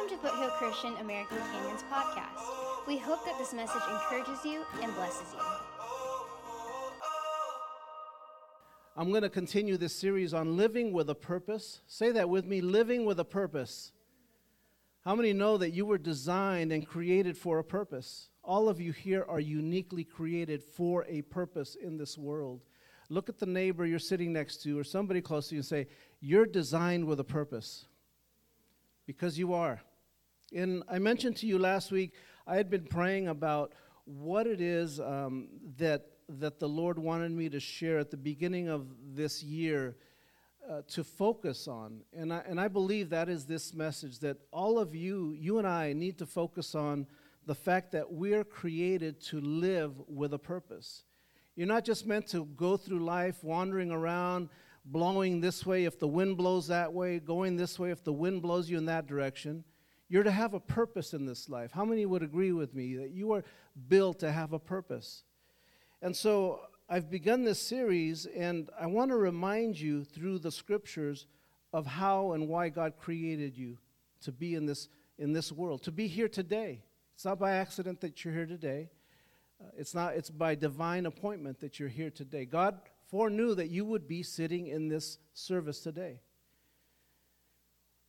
Welcome to Foothill Christian American Canyons podcast. We hope that this message encourages you and blesses you. I'm going to continue this series on living with a purpose. Say that with me living with a purpose. How many know that you were designed and created for a purpose? All of you here are uniquely created for a purpose in this world. Look at the neighbor you're sitting next to or somebody close to you and say, You're designed with a purpose. Because you are. And I mentioned to you last week, I had been praying about what it is um, that, that the Lord wanted me to share at the beginning of this year uh, to focus on. And I, and I believe that is this message that all of you, you and I, need to focus on the fact that we're created to live with a purpose. You're not just meant to go through life wandering around, blowing this way if the wind blows that way, going this way if the wind blows you in that direction. You're to have a purpose in this life. How many would agree with me that you are built to have a purpose? And so I've begun this series, and I want to remind you through the scriptures of how and why God created you to be in this, in this world, to be here today. It's not by accident that you're here today. Uh, it's not it's by divine appointment that you're here today. God foreknew that you would be sitting in this service today.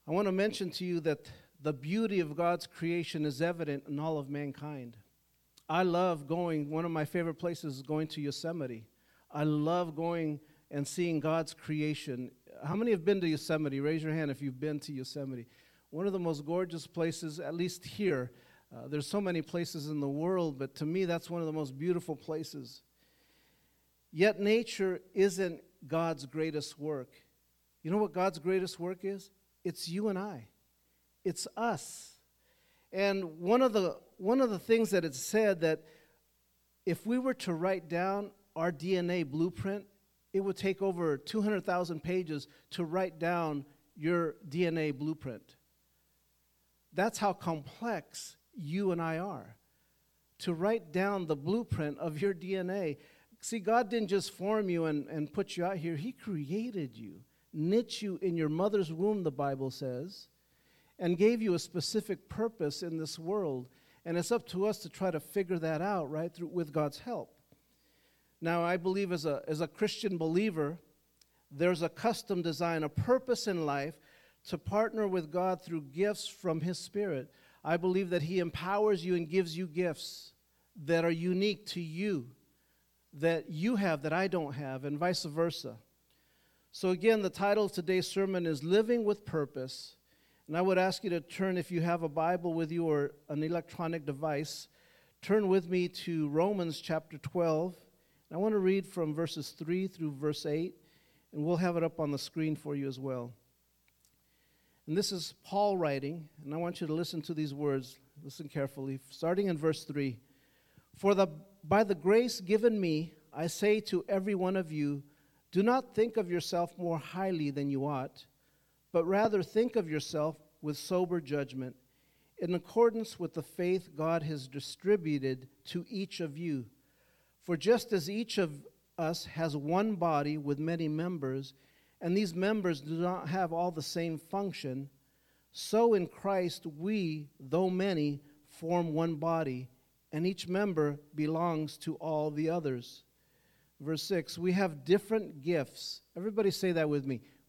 I want to mention to you that the beauty of God's creation is evident in all of mankind. I love going, one of my favorite places is going to Yosemite. I love going and seeing God's creation. How many have been to Yosemite? Raise your hand if you've been to Yosemite. One of the most gorgeous places, at least here. Uh, there's so many places in the world, but to me, that's one of the most beautiful places. Yet, nature isn't God's greatest work. You know what God's greatest work is? It's you and I, it's us. And one of the, one of the things that it said that if we were to write down our DNA blueprint, it would take over 200,000 pages to write down your DNA blueprint. That's how complex you and I are. To write down the blueprint of your DNA See, God didn't just form you and, and put you out here, He created you, knit you in your mother's womb, the Bible says, and gave you a specific purpose in this world. And it's up to us to try to figure that out, right, through, with God's help. Now, I believe as a, as a Christian believer, there's a custom design, a purpose in life to partner with God through gifts from His Spirit. I believe that He empowers you and gives you gifts that are unique to you that you have that I don't have, and vice versa. So, again, the title of today's sermon is Living with Purpose. And I would ask you to turn, if you have a Bible with you or an electronic device, turn with me to Romans chapter 12. And I want to read from verses 3 through verse 8, and we'll have it up on the screen for you as well. And this is Paul writing, and I want you to listen to these words. Listen carefully. Starting in verse 3 For the by the grace given me, I say to every one of you, do not think of yourself more highly than you ought, but rather think of yourself with sober judgment, in accordance with the faith God has distributed to each of you. For just as each of us has one body with many members, and these members do not have all the same function, so in Christ we, though many, form one body and each member belongs to all the others. Verse 6 We have different gifts. Everybody say that with me.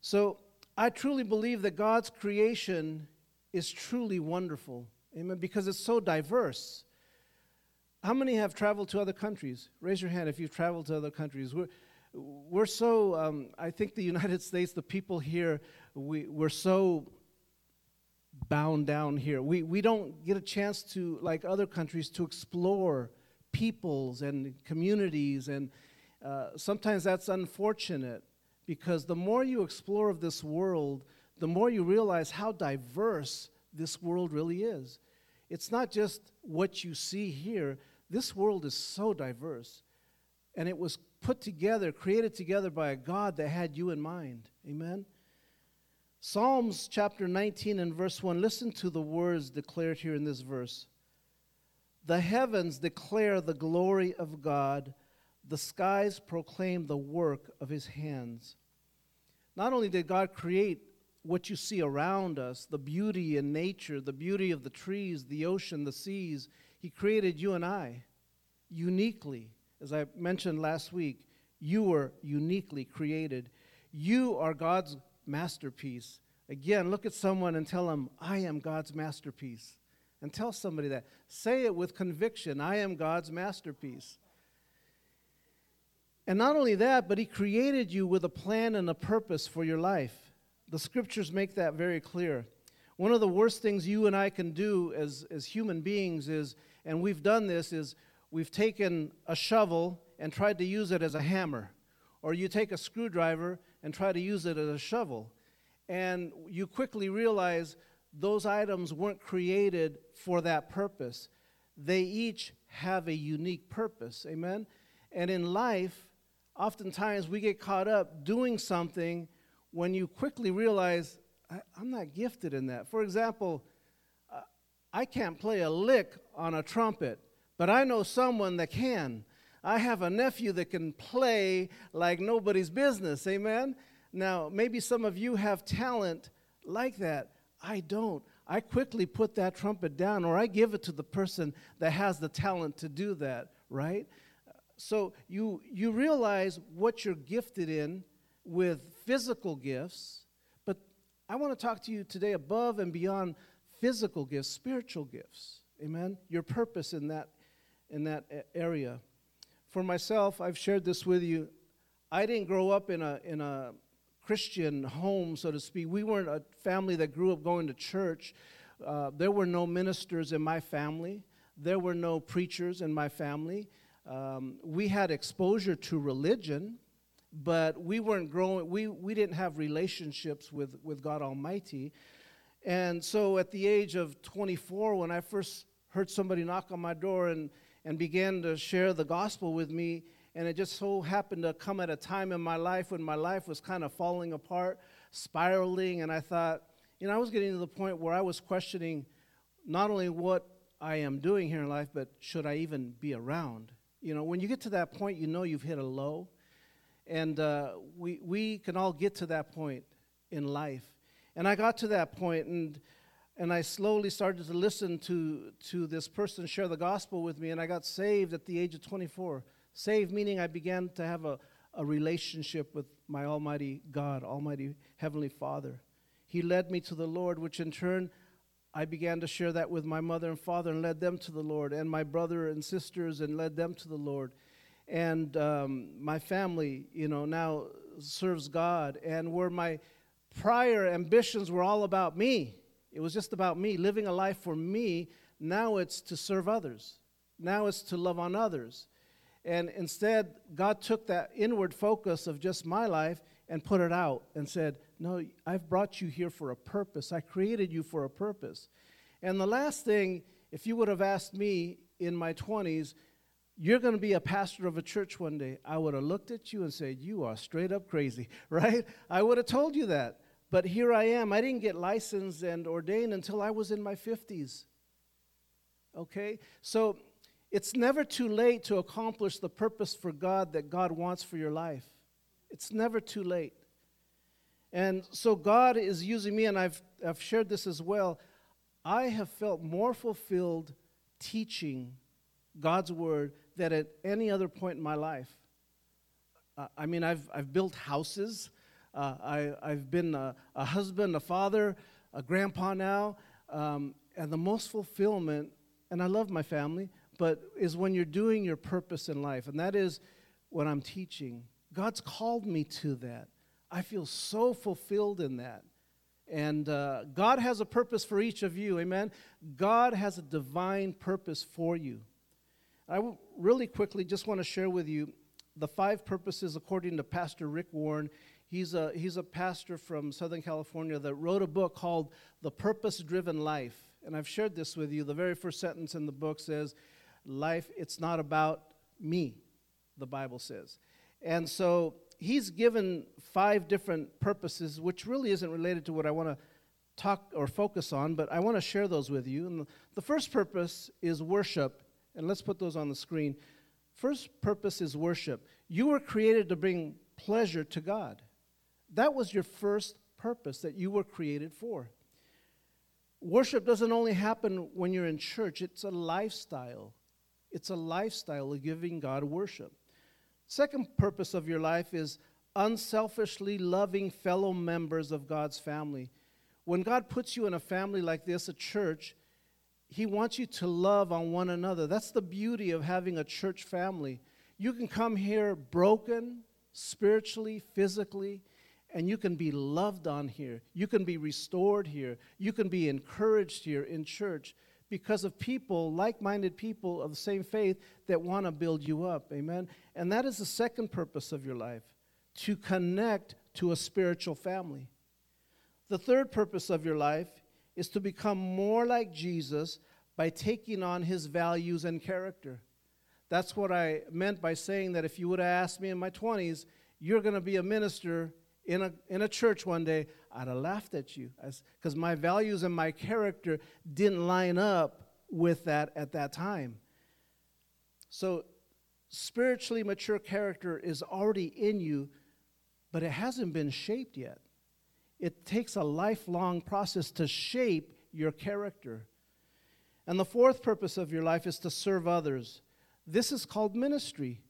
So I truly believe that God's creation is truly wonderful. Amen? Because it's so diverse. How many have traveled to other countries? Raise your hand if you've traveled to other countries. We're, we're so, um, I think the United States, the people here, we, we're so bound down here. We, we don't get a chance to, like other countries, to explore peoples and communities. And uh, sometimes that's unfortunate because the more you explore of this world, the more you realize how diverse this world really is. It's not just what you see here, this world is so diverse. And it was put together, created together by a God that had you in mind. Amen? Psalms chapter 19 and verse 1, listen to the words declared here in this verse. The heavens declare the glory of God, the skies proclaim the work of his hands. Not only did God create what you see around us, the beauty in nature, the beauty of the trees, the ocean, the seas, he created you and I uniquely. As I mentioned last week, you were uniquely created. You are God's masterpiece. Again, look at someone and tell them, I am God's masterpiece. And tell somebody that. Say it with conviction I am God's masterpiece. And not only that, but He created you with a plan and a purpose for your life. The scriptures make that very clear. One of the worst things you and I can do as, as human beings is, and we've done this, is we've taken a shovel and tried to use it as a hammer. Or you take a screwdriver and try to use it as a shovel. And you quickly realize those items weren't created for that purpose. They each have a unique purpose. Amen? And in life, oftentimes we get caught up doing something when you quickly realize, I, am not gifted in that. For example, uh, I can't play a lick on a trumpet, but I know someone that can. I have a nephew that can play like nobody's business. Amen? Now, maybe some of you have talent like that. I don't. I quickly put that trumpet down or I give it to the person that has the talent to do that, right? So you, you realize what you're gifted in with physical gifts, but I want to talk to you today above and beyond physical gifts, spiritual gifts. Amen? Your purpose in that, in that area. For myself, I've shared this with you. I didn't grow up in a, in a Christian home, so to speak. We weren't a family that grew up going to church. Uh, there were no ministers in my family, there were no preachers in my family. Um, we had exposure to religion, but we weren't growing, we, we didn't have relationships with, with God Almighty. And so at the age of 24, when I first heard somebody knock on my door and and began to share the gospel with me. And it just so happened to come at a time in my life when my life was kind of falling apart, spiraling. And I thought, you know, I was getting to the point where I was questioning not only what I am doing here in life, but should I even be around? You know, when you get to that point, you know you've hit a low. And uh, we, we can all get to that point in life. And I got to that point, and and I slowly started to listen to, to this person share the gospel with me, and I got saved at the age of 24. Saved meaning I began to have a, a relationship with my Almighty God, Almighty Heavenly Father. He led me to the Lord, which in turn I began to share that with my mother and father and led them to the Lord, and my brother and sisters and led them to the Lord. And um, my family, you know, now serves God. And where my prior ambitions were all about me, it was just about me, living a life for me. Now it's to serve others. Now it's to love on others. And instead, God took that inward focus of just my life and put it out and said, No, I've brought you here for a purpose. I created you for a purpose. And the last thing, if you would have asked me in my 20s, you're going to be a pastor of a church one day, I would have looked at you and said, You are straight up crazy, right? I would have told you that. But here I am. I didn't get licensed and ordained until I was in my 50s. Okay? So it's never too late to accomplish the purpose for God that God wants for your life. It's never too late. And so God is using me, and I've, I've shared this as well. I have felt more fulfilled teaching God's word than at any other point in my life. Uh, I mean, I've, I've built houses. Uh, I, I've been a, a, husband, a father, a grandpa now, um, and the most fulfillment, and I love my family, but is when you're doing your purpose in life, and that is what I'm teaching. God's called me to that. I feel so fulfilled in that. And uh, God has a purpose for each of you, amen? God has a divine purpose for you. I really quickly just want to share with you the five purposes according to Pastor Rick Warren He's a, he's a pastor from Southern California that wrote a book called The Purpose Driven Life. And I've shared this with you. The very first sentence in the book says, Life, it's not about me, the Bible says. And so he's given five different purposes, which really isn't related to what I want to talk or focus on, but I want to share those with you. And the first purpose is worship. And let's put those on the screen. First purpose is worship. You were created to bring pleasure to God. That was your first purpose that you were created for. Worship doesn't only happen when you're in church, it's a lifestyle. It's a lifestyle of giving God worship. Second purpose of your life is unselfishly loving fellow members of God's family. When God puts you in a family like this, a church, He wants you to love on one another. That's the beauty of having a church family. You can come here broken, spiritually, physically, and you can be loved on here. You can be restored here. You can be encouraged here in church because of people, like minded people of the same faith, that want to build you up. Amen. And that is the second purpose of your life to connect to a spiritual family. The third purpose of your life is to become more like Jesus by taking on his values and character. That's what I meant by saying that if you would have asked me in my 20s, you're going to be a minister in a, in a church one day, I'd have laughed at you because my values and my character didn't line up with that at that time. So, spiritually mature character is already in you, but it hasn't been shaped yet. It takes a lifelong process to shape your character. And the fourth purpose of your life is to serve others. This is called ministry.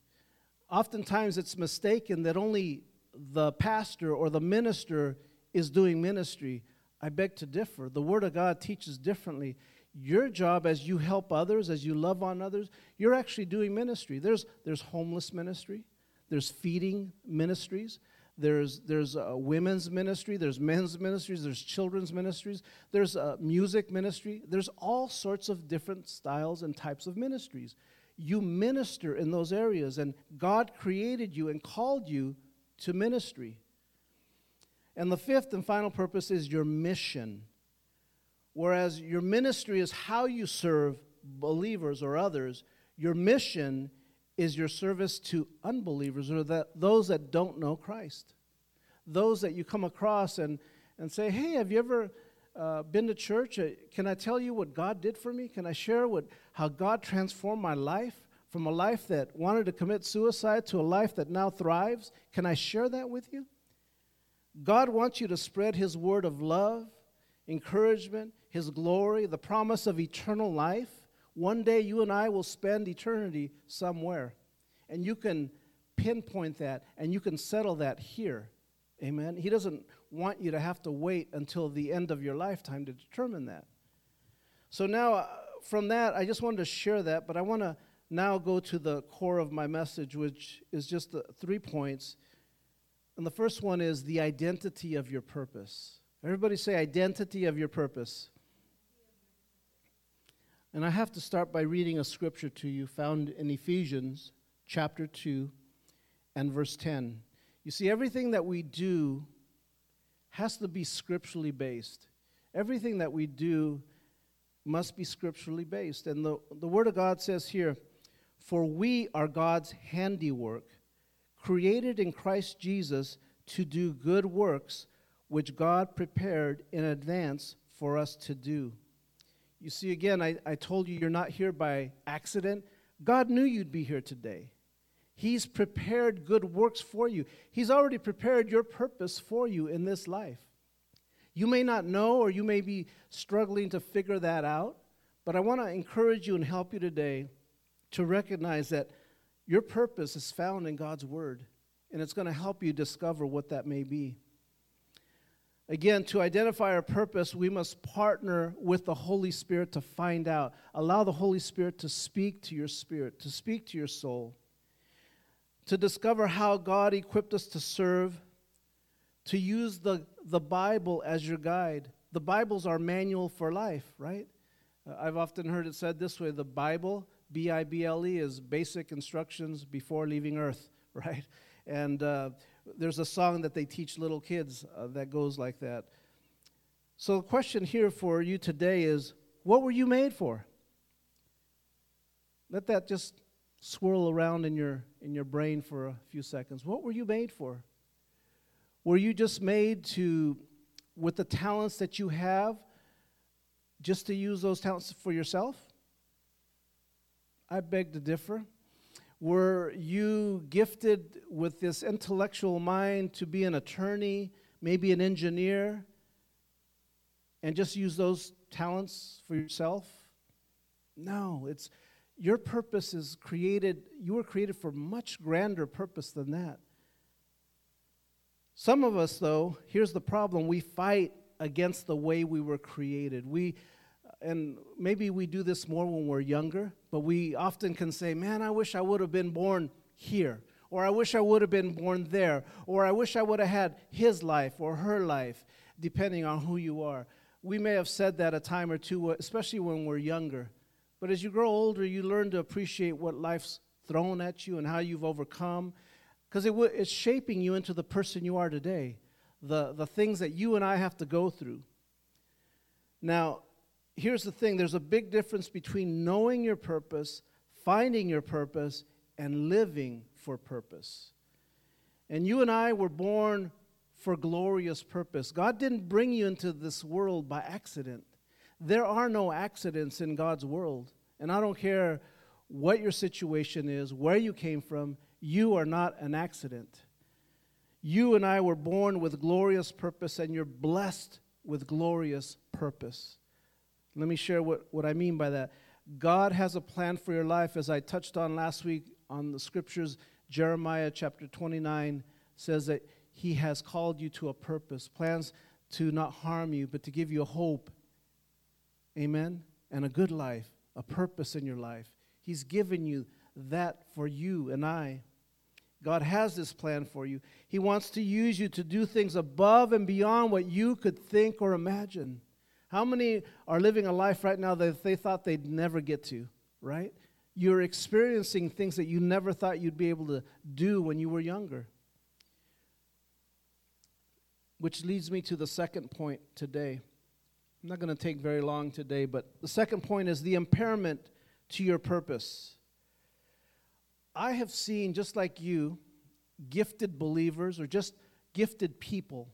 Oftentimes it's mistaken that only the pastor or the minister is doing ministry. I beg to differ. The Word of God teaches differently. Your job as you help others, as you love on others, you're actually doing ministry. There's, there's homeless ministry, there's feeding ministries, there's, there's a women's ministry, there's men's ministries, there's children's ministries, there's a music ministry, there's all sorts of different styles and types of ministries. You minister in those areas, and God created you and called you to ministry. And the fifth and final purpose is your mission. Whereas your ministry is how you serve believers or others, your mission is your service to unbelievers or that, those that don't know Christ. Those that you come across and, and say, hey, have you ever uh, been to church? Uh, can I tell you what God did for me? Can I share what, how God transformed my life? from a life that wanted to commit suicide to a life that now thrives. Can I share that with you? God wants you to spread His word of love, encouragement, His glory, the promise of eternal life. One day you and I will spend eternity somewhere. And you can pinpoint that and you can settle that here. Amen. He doesn't want you to have to wait until the end of your lifetime to determine that. So now, uh, from that, I just wanted to share that, but I want to now go to the core of my message, which is just the three points. And the first one is the identity of your purpose. Everybody say, identity of your purpose. And I have to start by reading a scripture to you found in Ephesians chapter 2 and verse 10. You see, everything that we do has to be scripturally based. Everything that we do must be scripturally based. And the, the Word of God says here, for we are God's handiwork, created in Christ Jesus to do good works which God prepared in advance for us to do. You see, again, I, I told you you're not here by accident. God knew you'd be here today. He's prepared good works for you. He's already prepared your purpose for you in this life. You may not know, or you may be struggling to figure that out, but I want to encourage you and help you today to recognize that your purpose is found in God's Word, and it's going to help you discover what that may be. Again, to identify our purpose, we must partner with the Holy Spirit to find out. Allow the Holy Spirit to speak to your spirit, to speak to your soul, to discover how God equipped us to serve, to use the, the Bible as your guide. The Bible's our manual for life, right? Uh, I've often heard it said this way the Bible B I B L E is basic instructions before leaving Earth, right? And uh, there's a song that they teach little kids uh, that goes like that. So the question here for you today is what were you made for? Let that just swirl around in your in your brain for a few seconds. What were you made for? Were you just made to with the talents that you have just to use those talents for yourself? I beg to differ. Were you gifted with this intellectual mind to be an attorney, maybe an engineer, and just use those talents for yourself? No, it's your purpose is created, you were created for much grander purpose than that. Some of us, though, here's the problem we fight against the way we were created. We, and maybe we do this more when we're younger, but we often can say, Man, I wish I would have been born here, or I wish I would have been born there, or I wish I would have had his life or her life, depending on who you are. We may have said that a time or two, especially when we're younger. But as you grow older, you learn to appreciate what life's thrown at you and how you've overcome, because it w- it's shaping you into the person you are today, the, the things that you and I have to go through. Now, here's the thing there's a big difference between knowing your purpose, finding your purpose, and living for purpose. And you and I were born for glorious purpose. God didn't bring you into this world by accident. There are no accidents in God's world. And I don't care what your situation is, where you came from, you are not an accident. You and I were born with glorious purpose, and you're blessed with glorious purpose. Let me share what, what I mean by that. God has a plan for your life, as I touched on last week on the scriptures. Jeremiah chapter 29 says that He has called you to a purpose, plans to not harm you, but to give you a hope. Amen? And a good life, a purpose in your life. He's given you that for you and I. God has this plan for you. He wants to use you to do things above and beyond what you could think or imagine. How many are living a life right now that they thought they'd never get to, right? You're experiencing things that you never thought you'd be able to do when you were younger. Which leads me to the second point today. I'm not going to take very long today, but the second point is the impairment to your purpose. I have seen, just like you, gifted believers or just gifted people.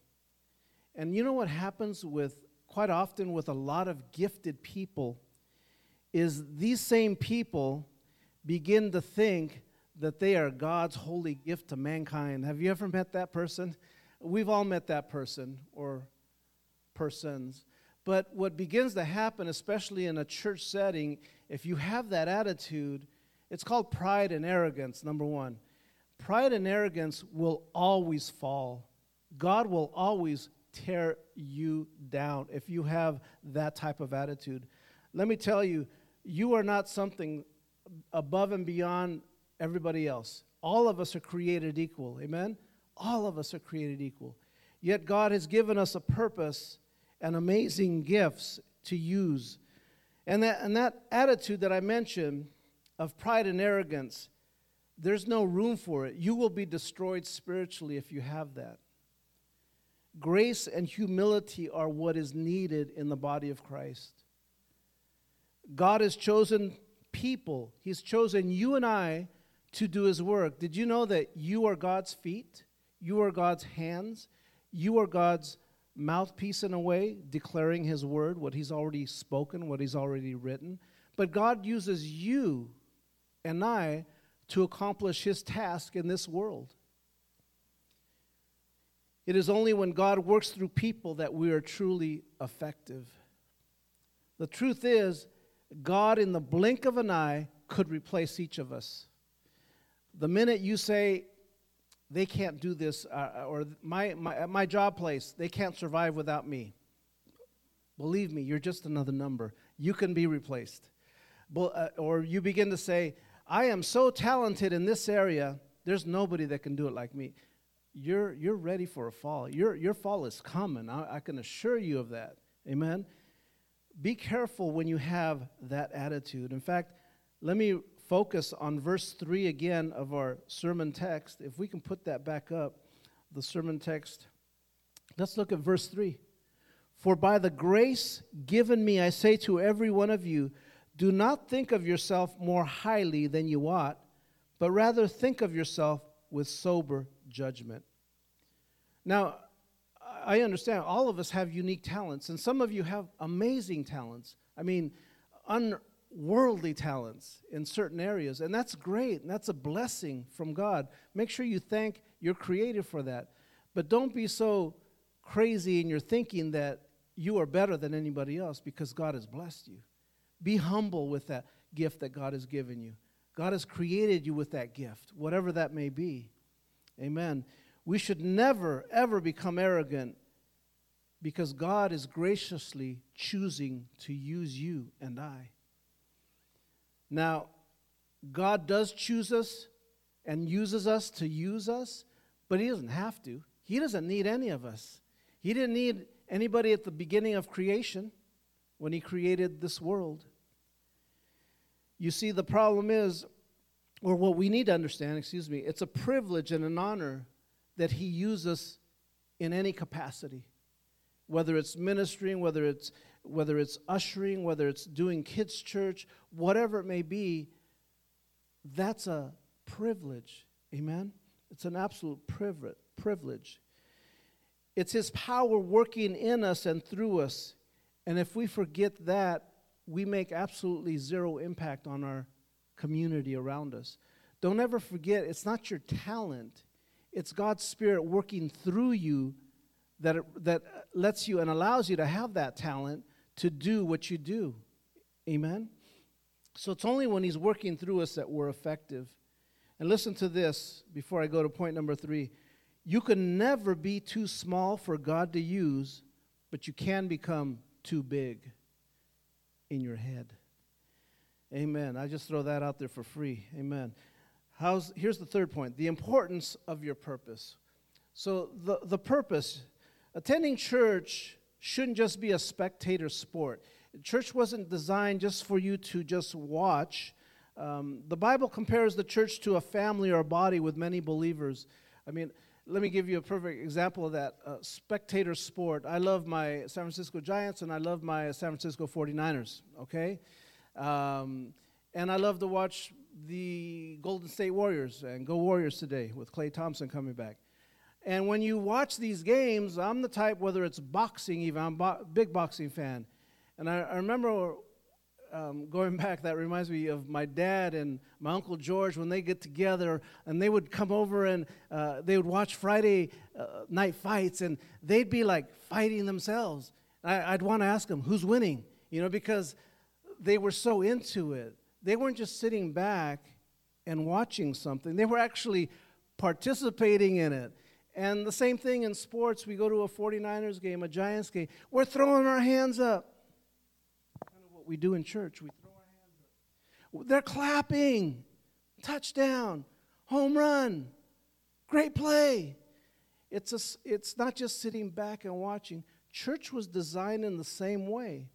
And you know what happens with quite often with a lot of gifted people is these same people begin to think that they are God's holy gift to mankind. Have you ever met that person? We've all met that person or persons. But what begins to happen, especially in a church setting, if you have that attitude, it's called pride and arrogance, number one. Pride and arrogance will always fall. God will always tear you down if you have that type of attitude. Let me tell you, you are not something above and beyond everybody else. All of us are created equal. Amen? All of us are created equal. Yet God has given us a purpose and amazing gifts to use. And that, and that attitude that I mentioned of pride and arrogance, there's no room for it. You will be destroyed spiritually if you have that. Grace and humility are what is needed in the body of Christ. God has chosen people, He's chosen you and I to do His work. Did you know that you are God's feet? You are God's hands? You are God's mouthpiece in a way, declaring His word, what He's already spoken, what He's already written. But God uses you and I to accomplish His task in this world. It is only when God works through people that we are truly effective. The truth is, God, in the blink of an eye, could replace each of us. The minute you say, they can't do this, uh, or my, my, my job place, they can't survive without me. Believe me, you're just another number. You can be replaced. Uh, or you begin to say, I am so talented in this area, there's nobody that can do it like me you're, you're ready for a fall. Your, your fall is coming. I, I can assure you of that. Amen? Be careful when you have that attitude. In fact, let me focus on verse 3 again of our sermon text. If we can put that back up. the sermon text. Let's look at verse 3. For by the grace given me, I say to every one of you, do not think of yourself more highly than you ought, but rather think of yourself with sober judgment. Now, I understand all of us have unique talents, and some of you have amazing talents. I mean, unworldly talents in certain areas, and that's great, and that's a blessing from God. Make sure you thank your Creator for that. But don't be so crazy in your thinking that you are better than anybody else because God has blessed you. Be humble with that gift that God has given you. God has created you with that gift, whatever that may be. Amen. We should never, ever become arrogant because God is graciously choosing to use you and I. Now, God does choose us and uses us to use us, but He doesn't have to. He doesn't need any of us. He didn't need anybody at the beginning of creation when He created this world. You see, the problem is, or what we need to understand, excuse me, it's a privilege and an honor that He uses in any capacity, whether it's ministering, whether it's whether it's ushering, whether it's doing kids' church, whatever it may be, that's a privilege. Amen? It's an absolute privilege. It's His power working in us and through us. And if we forget that, we make absolutely zero impact on our community around us. Don't ever forget, it's not your talent, it's God's Spirit working through you that, that lets you and allows you to have that talent to do what you do. Amen? So it's only when He's working through us that we're effective. And listen to this before I go to point number three. You can never be too small for God to use, but you can become too big in your head. Amen. I just throw that out there for free. Amen. How's, here's the third point the importance of your purpose. So, the, the purpose, attending church shouldn't just be a spectator sport. Church wasn't designed just for you to just watch. Um, the Bible compares the church to a family or a body with many believers. I mean, let me give you a perfect example of that. Uh, spectator sport. I love my San Francisco Giants and I love my San Francisco 49ers, okay? Um, and I love to watch the Golden State Warriors and go Warriors today with Klay Thompson coming back. And when you watch these games, I'm the type, whether it's boxing even, I'm a bo- big boxing fan. And I, I remember um, going back, that reminds me of my dad and my uncle George when they get together and they would come over and uh, they would watch Friday uh, night fights and they'd be like fighting themselves. I, I'd want to ask them, who's winning? You know, because they were so into it. They weren't just sitting back and watching something, they were actually participating in it. And the same thing in sports. We go to a 49ers game, a Giants game, we're throwing our hands up. Kind of what we do in church. We throw our hands up. They're clapping. Touchdown. Home run. Great play. It's, a, it's not just sitting back and watching. Church was designed in the same way.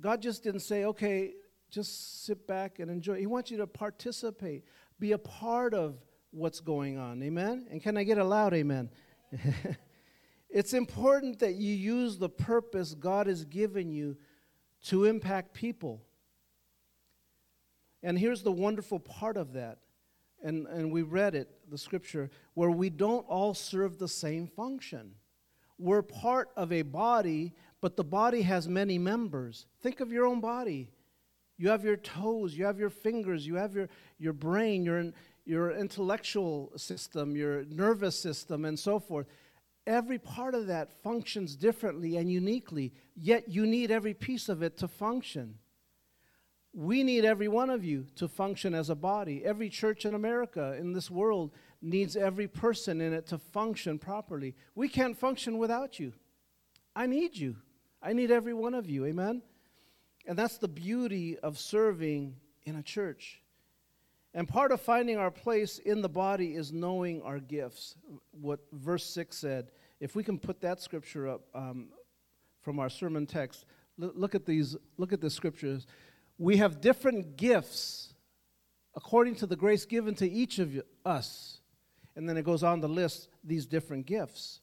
God just didn't say, okay, just sit back and enjoy. He wants you to participate, be a part of what's going on. Amen? And can I get a loud amen? it's important that you use the purpose God has given you to impact people. And here's the wonderful part of that. And, and we read it, the scripture, where we don't all serve the same function. We're part of a body, but the body has many members. Think of your own body. You have your toes, you have your fingers, you have your, your brain, your, your intellectual system, your nervous system, and so forth. Every part of that functions differently and uniquely, yet you need every piece of it to function. We need every one of you to function as a body. Every church in America, in this world, needs every person in it to function properly. We can't function without you. I need you. I need every one of you. Amen? And that's the beauty of serving in a church. And part of finding our place in the body is knowing our gifts. What verse 6 said. If we can put that scripture up um, from our sermon text, look at these, look at the scriptures. We have different gifts according to the grace given to each of us. And then it goes on to list these different gifts.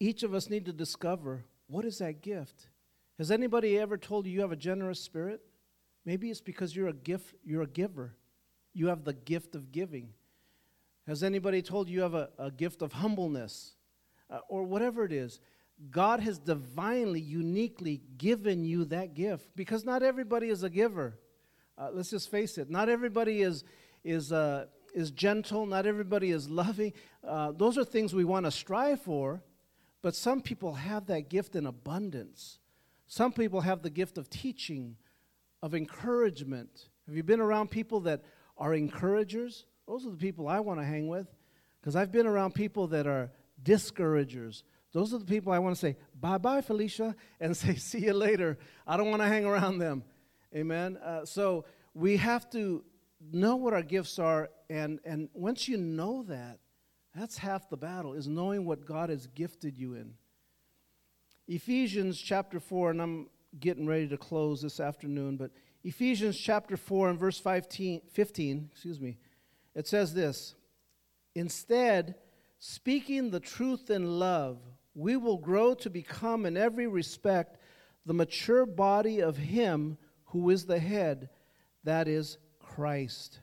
Each of us need to discover what is that gift? Has anybody ever told you you have a generous spirit? Maybe it's because you're a gift, you're a giver. You have the gift of giving. Has anybody told you you have a, a gift of humbleness? Uh, or whatever it is. God has divinely, uniquely given you that gift because not everybody is a giver. Uh, let's just face it. Not everybody is, is, uh, is gentle. Not everybody is loving. Uh, those are things we want to strive for. But some people have that gift in abundance. Some people have the gift of teaching, of encouragement. Have you been around people that are encouragers? Those are the people I want to hang with because I've been around people that are discouragers. Those are the people I want to say, bye bye, Felicia, and say, see you later. I don't want to hang around them. Amen. Uh, so we have to know what our gifts are, and, and once you know that, that's half the battle, is knowing what God has gifted you in. Ephesians chapter 4, and I'm getting ready to close this afternoon, but Ephesians chapter 4 and verse 15, 15 excuse me, it says this Instead, speaking the truth in love, we will grow to become in every respect the mature body of Him who is the head, that is Christ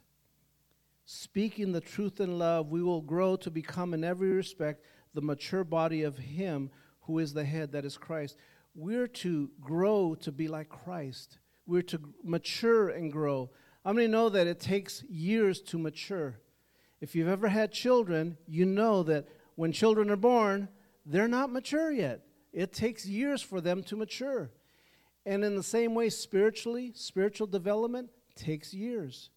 speaking the truth in love, we will grow to become in every respect the mature body of Him who is the head, that is Christ. We're to grow to be like Christ. We're to mature and grow. How many know that it takes years to mature? If you've ever had children, you know that when children are born, they're not mature yet. It takes years for them to mature. And in the same way, spiritually, spiritual development takes years.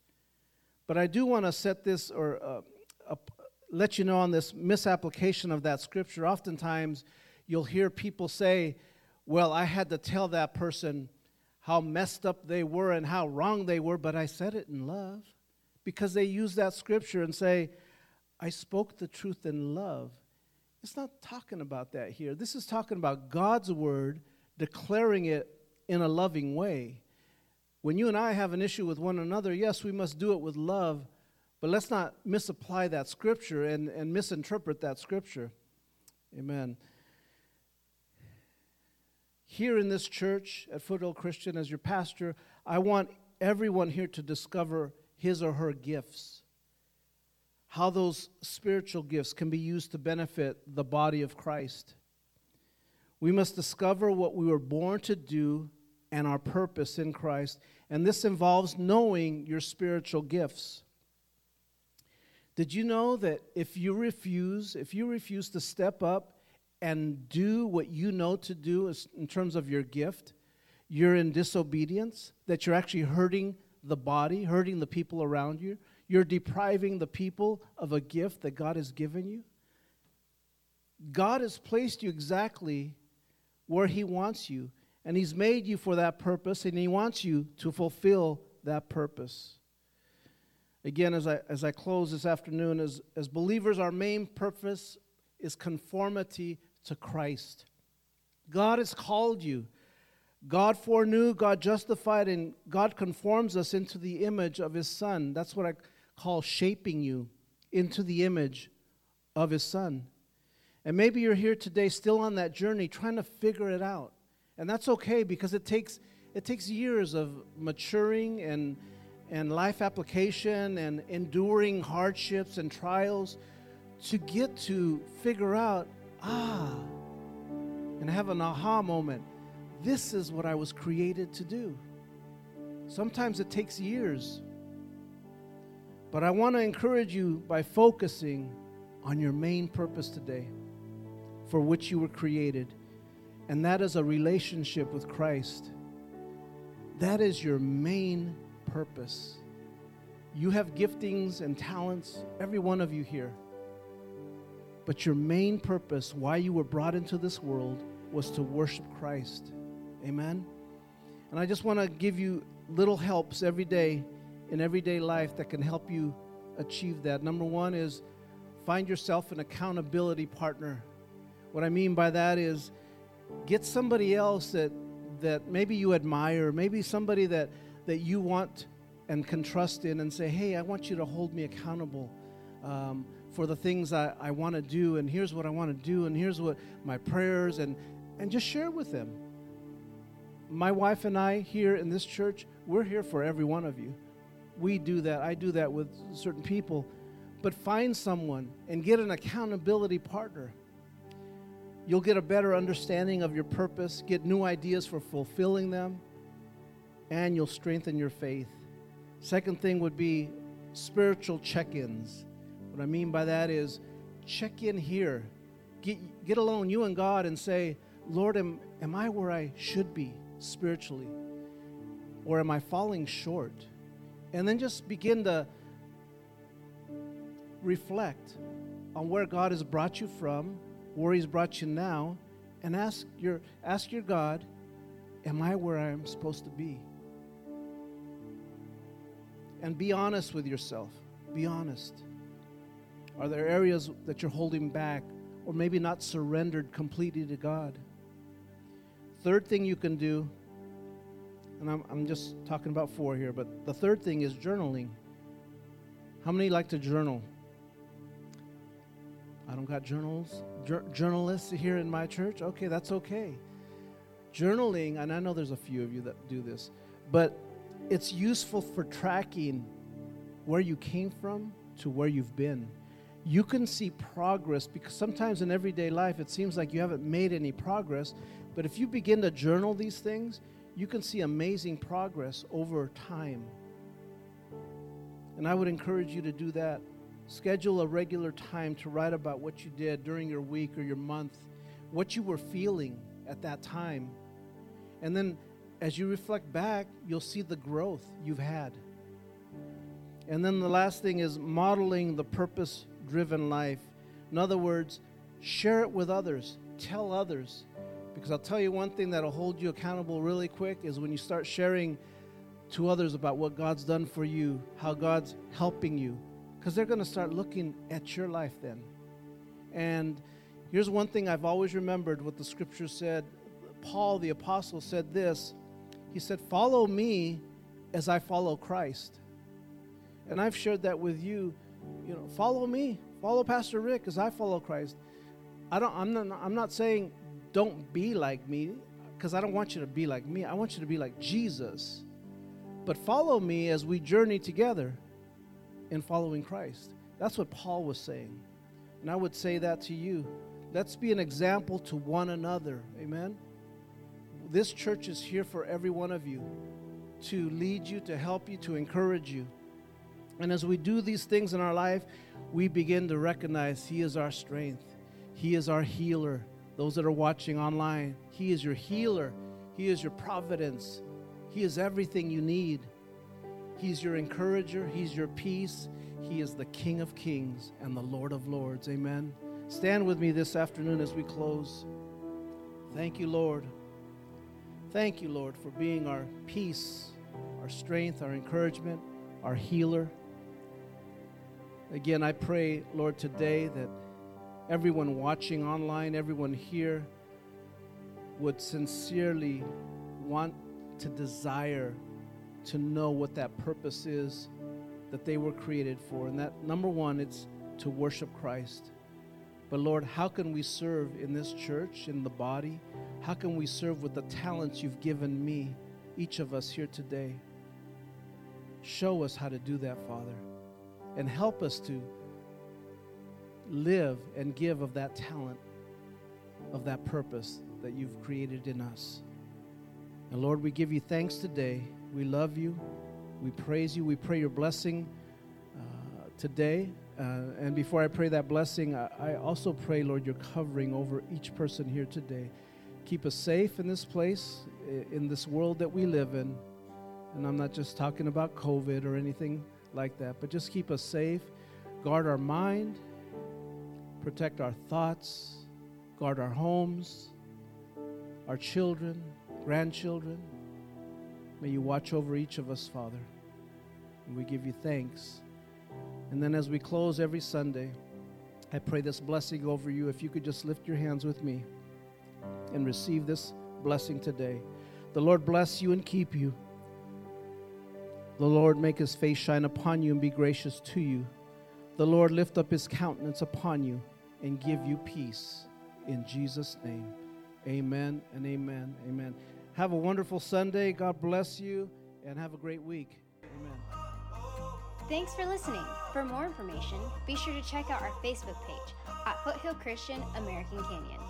But I do want to set this or uh, let you know on this misapplication of that scripture. Oftentimes, you'll hear people say, Well, I had to tell that person how messed up they were and how wrong they were, but I said it in love. Because they use that scripture and say, I spoke the truth in love. It's not talking about that here. This is talking about God's word, declaring it in a loving way. When you and I have an issue with one another, yes, we must do it with love, but let's not misapply that scripture and, and misinterpret that scripture. Amen. Here in this church at Foothill Christian, as your pastor, I want everyone here to discover his or her gifts. How those spiritual gifts can be used to benefit the body of Christ. We must discover what we were born to do and our purpose in Christ. And this involves knowing your spiritual gifts. Did you know that if you refuse, if you refuse to step up and do what you know to do in terms of your gift, you're in disobedience, that you're actually hurting the body, hurting the people around you? You're depriving the people of a gift that God has given you? God has placed you exactly where He wants you. And He's made you for that purpose, and He wants you to fulfill that purpose. Again, as I, as I close this afternoon, as, as believers, our main purpose is conformity to Christ. God has called you. God foreknew, God justified, and God conforms us into the image of His Son. That's what I call shaping you into the image of His Son. And maybe you're here today still on that journey trying to figure it out. And that's okay because it takes, it takes years of maturing and, and life application and enduring hardships and trials to get to figure out, ah, and have an aha moment. This is what I was created to do. Sometimes it takes years. But I want to encourage you by focusing on your main purpose today for which you were created and that is a relationship with Christ. That is your main purpose. You have giftings and talents, every one of you here. But your main purpose, why you were brought into this world, was to worship Christ. Amen? And I just want to give you little helps every day in everyday life that can help you achieve that. Number one is find yourself an accountability partner. What I mean by that is Get somebody else that, that maybe you admire, maybe somebody that, that you want and can trust in and say, hey, I want you to hold me accountable. um, for the things I, I want to do, and here's what I want to do, and here's what my prayers, and, and just share with them. My wife and I here in this church, we're here for every one of you. We do that. I do that with certain people. But find someone and get an accountability partner. You'll get a better understanding of your purpose, get new ideas for fulfilling them, and you'll strengthen your faith. Second thing would be spiritual check ins. What I mean by that is check in here. Get, get alone, you and God, and say, Lord, am, am I where I should be spiritually? Or am I falling short? And then just begin to reflect on where God has brought you from, where He's brought you now, and ask your, ask your God, Am I where I am supposed to be? And be honest with yourself. Be honest. Are there areas that you're holding back or maybe not surrendered completely to God? Third thing you can do, and I'm, I'm just talking about four here, but the third thing is journaling. How many like to journal? I don't got journals, jur- journalists here in my church. Okay, that's okay. Journaling, and I know there's a few of you that do this, but it's useful for tracking where you came from to where you've been. You can see progress because sometimes in everyday life it seems like you haven't made any progress, but if you begin to journal these things, you can see amazing progress over time. And I would encourage you to do that. Schedule a regular time to write about what you did during your week or your month, what you were feeling at that time. And then as you reflect back, you'll see the growth you've had. And then the last thing is modeling the purpose driven life. In other words, share it with others, tell others. Because I'll tell you one thing that'll hold you accountable really quick is when you start sharing to others about what God's done for you, how God's helping you. Because they're going to start looking at your life then. And here's one thing I've always remembered what the scripture said. Paul the apostle said this he said, Follow me as I follow Christ. And I've shared that with you. You know, follow me, follow Pastor Rick as I follow Christ. I don't, I'm, not, I'm not saying don't be like me, because I don't want you to be like me. I want you to be like Jesus. But follow me as we journey together in following Christ. That's what Paul was saying. And I would say that to you. Let's be an example to one another. Amen this church is here for every one of you to lead you, to help you, to encourage you. And as we do these things in our life, we begin to recognize He is our strength, He is our healer. Those that are watching online, He is your healer, He is your providence, He is everything you need. He's your encourager, He's your peace, He is the King of kings and the Lord of lords. Amen. Stand with me this afternoon as we close. Thank you, Lord. Thank you, Lord, for being our peace, our strength, our encouragement, our healer. Again, I pray, Lord, today that everyone watching online, everyone here, would sincerely want to desire to know what that purpose is that they were created for. And that, number one, it's to worship Christ. But Lord, how can we serve in this church, in the body? How can we serve with the talents you've given me, each of us here today? Show us how to do that, Father, and help us to live and give of that talent, of that purpose that you've created in us. And Lord, we give you thanks today. We love you. We praise you. We pray your blessing uh, today uh, and before I pray that blessing, I, I also pray, Lord, your covering over each person here today. Keep us safe in this place, in this world that we live in. And I'm not just talking about COVID or anything like that, but just keep us safe. Guard our mind, protect our thoughts, guard our homes, our children, grandchildren. May you watch over each of us, Father. And we give you thanks. And then as we close every Sunday, I pray this blessing over you. If you could just lift your hands with me and receive this blessing today. The Lord bless you and keep you. The Lord make his face shine upon you and be gracious to you. the Lord lift up his countenance upon you and give you peace. In Jesus' name, amen and amen. Amen. Have a wonderful Sunday. God bless you and have a great week. Amen. Thanks for listening. For more information, be sure to check out our Facebook page at Foothill Christian American Canyon.